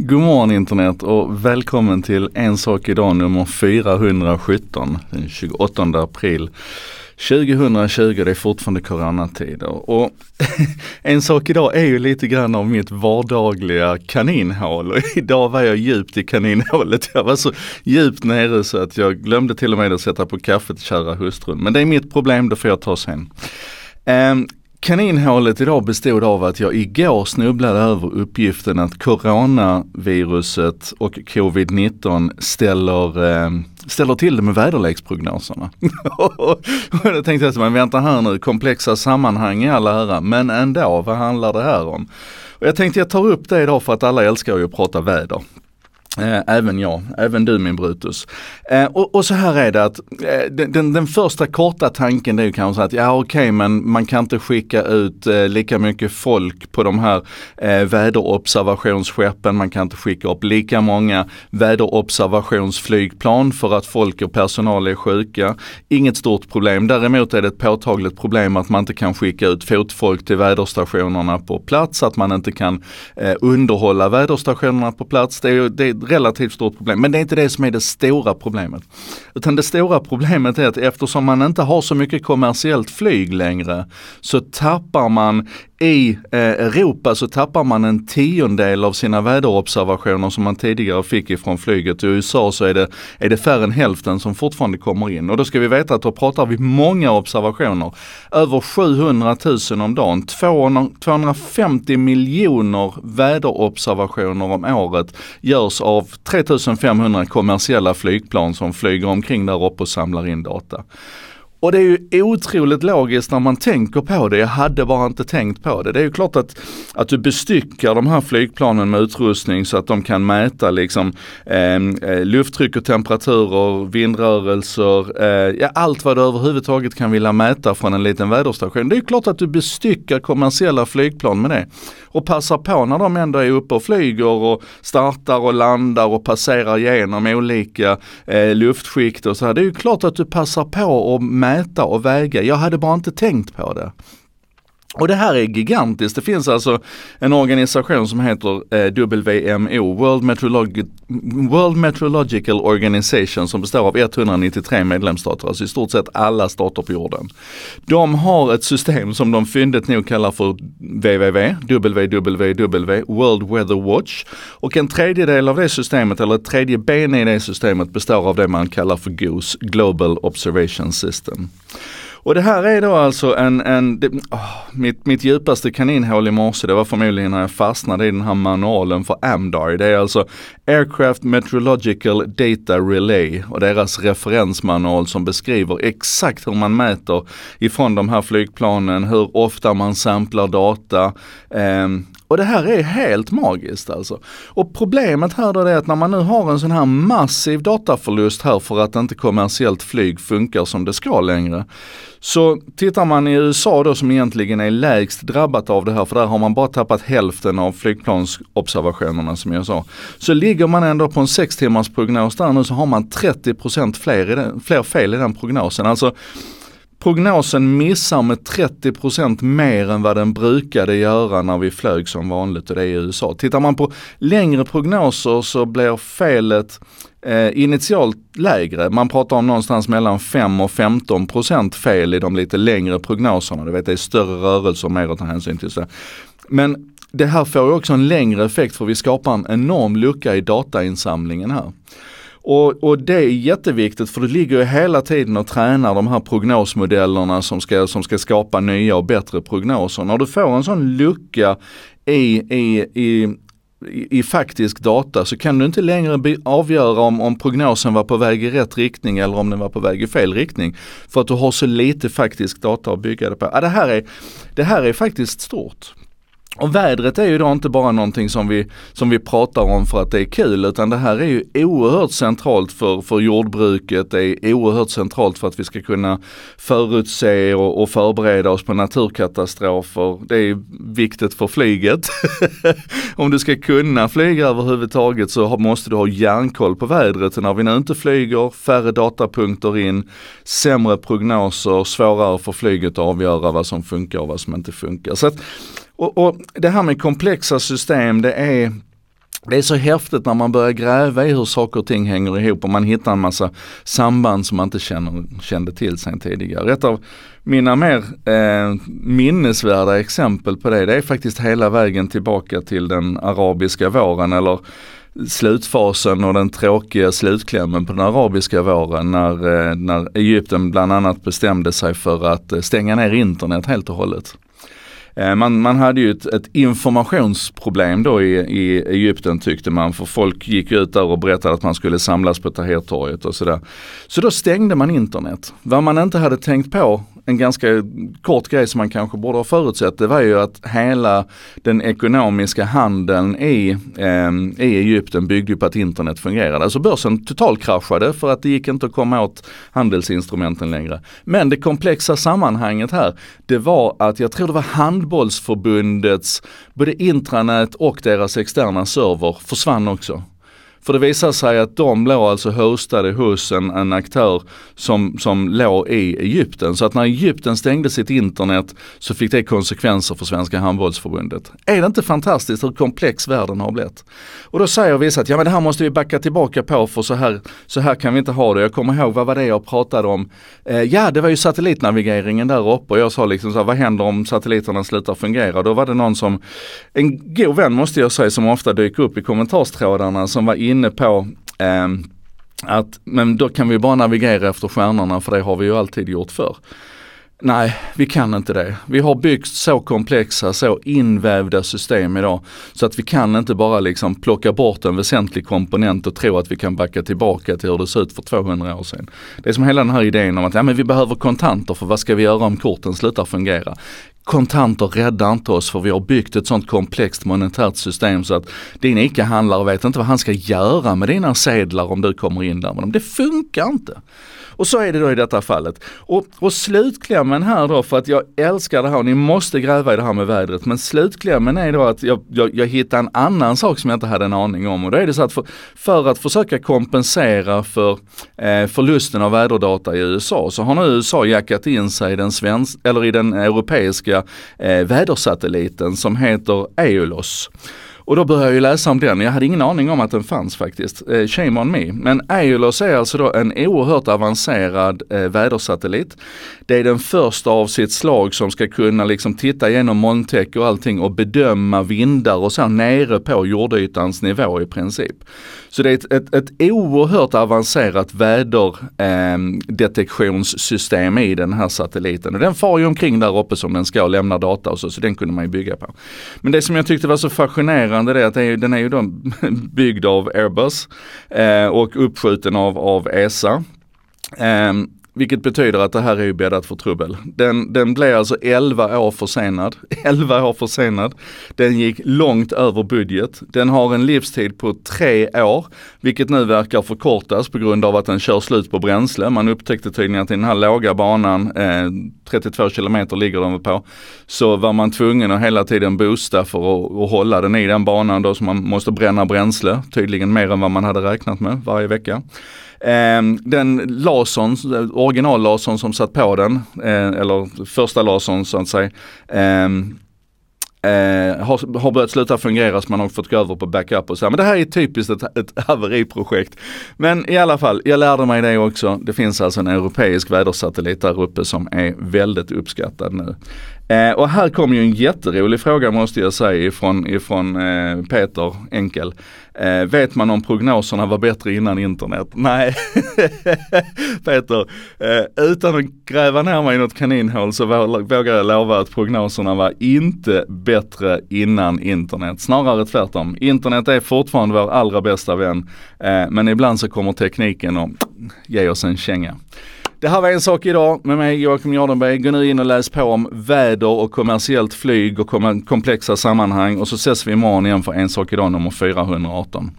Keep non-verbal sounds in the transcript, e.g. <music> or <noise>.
God morgon internet och välkommen till En sak idag nummer 417 den 28 april 2020, det är fortfarande coronatider och <laughs> en sak idag är ju lite grann av mitt vardagliga kaninhål och idag var jag djupt i kaninhålet. Jag var så djupt nere så att jag glömde till och med att sätta på kaffet kära hustrun. Men det är mitt problem, det får jag ta sen. Um, Kaninhålet idag bestod av att jag igår snubblade över uppgiften att coronaviruset och covid-19 ställer, eh, ställer till det med väderleksprognoserna. <laughs> och då tänkte jag att man väntar här nu, komplexa sammanhang i alla ära, men ändå, vad handlar det här om? Och jag tänkte jag tar upp det idag för att alla älskar ju att prata väder. Eh, även jag, även du min Brutus. Eh, och, och, så här är det att eh, den, den, första korta tanken det är ju kanske att ja okej okay, men man kan inte skicka ut eh, lika mycket folk på de här eh, väderobservationsskeppen. Man kan inte skicka upp lika många väderobservationsflygplan för att folk och personal är sjuka. Inget stort problem. Däremot är det ett påtagligt problem att man inte kan skicka ut fotfolk till väderstationerna på plats, att man inte kan eh, underhålla väderstationerna på plats. Det är, det relativt stort problem. Men det är inte det som är det stora problemet. Utan det stora problemet är att eftersom man inte har så mycket kommersiellt flyg längre så tappar man i eh, Europa så tappar man en tiondel av sina väderobservationer som man tidigare fick ifrån flyget. I USA så är det, är det färre än hälften som fortfarande kommer in. Och då ska vi veta att då pratar vi många observationer. Över 700 000 om dagen. 250 miljoner väderobservationer om året görs av 3500 kommersiella flygplan som flyger omkring där uppe och samlar in data. Och det är ju otroligt logiskt när man tänker på det. Jag hade bara inte tänkt på det. Det är ju klart att, att du bestyckar de här flygplanen med utrustning så att de kan mäta liksom ehm, eh, lufttryck och temperaturer, vindrörelser, eh, ja, allt vad du överhuvudtaget kan vilja mäta från en liten väderstation. Det är klart att du bestyckar kommersiella flygplan med det. Och passar på när de ändå är uppe och flyger och startar och landar och passerar genom olika eh, luftskikt och så här. Det är ju klart att du passar på att mäta och väga. Jag hade bara inte tänkt på det. Och det här är gigantiskt. Det finns alltså en organisation som heter eh, WMO, World, Meteorolog World Meteorological Organization som består av 193 medlemsstater, alltså i stort sett alla stater på jorden. De har ett system som de fyndigt nog kallar för WWW, WWW, World Weather Watch. Och en tredjedel av det systemet, eller ett tredje ben i det systemet består av det man kallar för GOS, Global Observation System. Och det här är då alltså en, en det, oh, mitt, mitt djupaste kaninhål i morse, det var förmodligen när jag fastnade i den här manualen för AMDAR. Det är alltså Aircraft Meteorological Data Relay och deras referensmanual som beskriver exakt hur man mäter ifrån de här flygplanen, hur ofta man samplar data, eh, och det här är helt magiskt alltså. Och problemet här då är att när man nu har en sån här massiv dataförlust här för att inte kommersiellt flyg funkar som det ska längre. Så tittar man i USA då som egentligen är lägst drabbat av det här, för där har man bara tappat hälften av flygplansobservationerna som jag sa. Så ligger man ändå på en 6 timmars prognos där nu så har man 30% fler, fler fel i den prognosen. Alltså Prognosen missar med 30% mer än vad den brukade göra när vi flög som vanligt och det är i USA. Tittar man på längre prognoser så blir felet eh, initialt lägre. Man pratar om någonstans mellan 5 och 15 procent fel i de lite längre prognoserna. Du vet det är större rörelser, mer att ta hänsyn till. Så. Men det här får ju också en längre effekt för vi skapar en enorm lucka i datainsamlingen här. Och, och, det är jätteviktigt för du ligger ju hela tiden och tränar de här prognosmodellerna som ska, som ska skapa nya och bättre prognoser. När du får en sån lucka i, i, i i, faktisk data så kan du inte längre avgöra om, om prognosen var på väg i rätt riktning eller om den var på väg i fel riktning. För att du har så lite faktisk data att bygga det på. Ja, det, här är, det här är faktiskt stort. Och vädret är ju då inte bara någonting som vi, som vi pratar om för att det är kul utan det här är ju oerhört centralt för, för jordbruket, det är oerhört centralt för att vi ska kunna förutse och, och förbereda oss på naturkatastrofer. Det är viktigt för flyget. <laughs> om du ska kunna flyga överhuvudtaget så måste du ha järnkoll på vädret. När vi nu inte flyger, färre datapunkter in, sämre prognoser, svårare för flyget att avgöra vad som funkar och vad som inte funkar. Så att, och, och det här med komplexa system det är det är så häftigt när man börjar gräva i hur saker och ting hänger ihop och man hittar en massa samband som man inte känner, kände till sen tidigare. Ett av mina mer eh, minnesvärda exempel på det, det är faktiskt hela vägen tillbaka till den arabiska våren eller slutfasen och den tråkiga slutklämmen på den arabiska våren när, eh, när Egypten bland annat bestämde sig för att eh, stänga ner internet helt och hållet. Eh, man, man hade ju ett, ett, informationsproblem då i, i Egypten tyckte man, för folk gick ut där och berättade att man skulle samlas på Tahrirtorget och sådär. Så då stängde man internet. Vad man inte hade tänkt på en ganska kort grej som man kanske borde ha förutsett, det var ju att hela den ekonomiska handeln i, eh, i Egypten byggde på att internet fungerade. Alltså börsen totalkraschade för att det gick inte att komma åt handelsinstrumenten längre. Men det komplexa sammanhanget här, det var att jag tror det var handbollsförbundets både intranät och deras externa server försvann också. För det visar sig att de låg alltså hostade hos en, en aktör som, som låg i Egypten. Så att när Egypten stängde sitt internet så fick det konsekvenser för Svenska handbollsförbundet. Är det inte fantastiskt hur komplex världen har blivit? Och då säger vissa att ja men det här måste vi backa tillbaka på för så här, så här kan vi inte ha det. Jag kommer ihåg, vad var det jag pratade om? Eh, ja det var ju satellitnavigeringen där uppe och jag sa liksom så här, vad händer om satelliterna slutar fungera? Då var det någon som, en god vän måste jag säga som ofta dyker upp i kommentarstrådarna som var inne inne på eh, att men då kan vi bara navigera efter stjärnorna för det har vi ju alltid gjort förr. Nej, vi kan inte det. Vi har byggt så komplexa, så invävda system idag så att vi kan inte bara liksom plocka bort en väsentlig komponent och tro att vi kan backa tillbaka till hur det såg ut för 200 år sedan. Det är som hela den här idén om att ja, men vi behöver kontanter för vad ska vi göra om korten slutar fungera? Kontanter räddar inte oss för vi har byggt ett sånt komplext monetärt system så att din ICA-handlare vet inte vad han ska göra med dina sedlar om du kommer in där med dem. Det funkar inte. Och så är det då i detta fallet. Och, och slutklämmen här då, för att jag älskar det här, och ni måste gräva i det här med vädret, men slutklämmen är då att jag, jag, jag hittar en annan sak som jag inte hade en aning om och då är det så att för, för att försöka kompensera för eh, förlusten av väderdata i USA så har nu USA jackat in sig i den, svensk, eller i den europeiska eh, vädersatelliten som heter EULOS. Och då började jag ju läsa om den. Jag hade ingen aning om att den fanns faktiskt. Eh, shame on me. Men Aeolus är alltså då en oerhört avancerad eh, vädersatellit. Det är den första av sitt slag som ska kunna liksom titta igenom molntäcke och allting och bedöma vindar och så nere på jordytans nivå i princip. Så det är ett, ett, ett oerhört avancerat väderdetektionssystem ehm, eh, i den här satelliten. Och den far ju omkring där uppe som den ska och lämnar data och så, så den kunde man ju bygga på. Men det som jag tyckte var så fascinerande det är att det är, den är ju då <laughs> byggd av Airbus eh, och uppskjuten av, av ESA. Um, ehm, vilket betyder att det här är ju bäddat för trubbel. Den, den blev alltså 11 år försenad. <laughs> 11 år försenad. Den gick långt över budget. Den har en livstid på tre år, vilket nu verkar förkortas på grund av att den kör slut på bränsle. Man upptäckte tydligen att i den här låga banan, eh, 32 kilometer ligger den på, så var man tvungen att hela tiden boosta för att, att hålla den i den banan då, så man måste bränna bränsle, tydligen mer än vad man hade räknat med varje vecka. Eh, den lasern, originallasern som satt på den, eh, eller första lasern så att säga, eh, Eh, har, har börjat sluta fungera så man har fått gå över på backup och så. Men det här är typiskt ett, ett <laughs> haveriprojekt. Men i alla fall, jag lärde mig det också. Det finns alltså en europeisk vädersatellit där uppe som är väldigt uppskattad nu. Eh, och här kom ju en jätterolig fråga måste jag säga ifrån, ifrån eh, Peter Enkel. Eh, vet man om prognoserna var bättre innan internet? Nej, <laughs> Peter, eh, utan att gräva ner mig i något kaninhål så vågar jag lova att prognoserna var inte bättre innan internet. Snarare tvärtom. Internet är fortfarande vår allra bästa vän, eh, men ibland så kommer tekniken och ge oss en känga. Det här var En sak idag med mig Joakim Jardenberg. Gå nu in och läs på om väder och kommersiellt flyg och komplexa sammanhang och så ses vi imorgon igen för En sak idag nummer 418.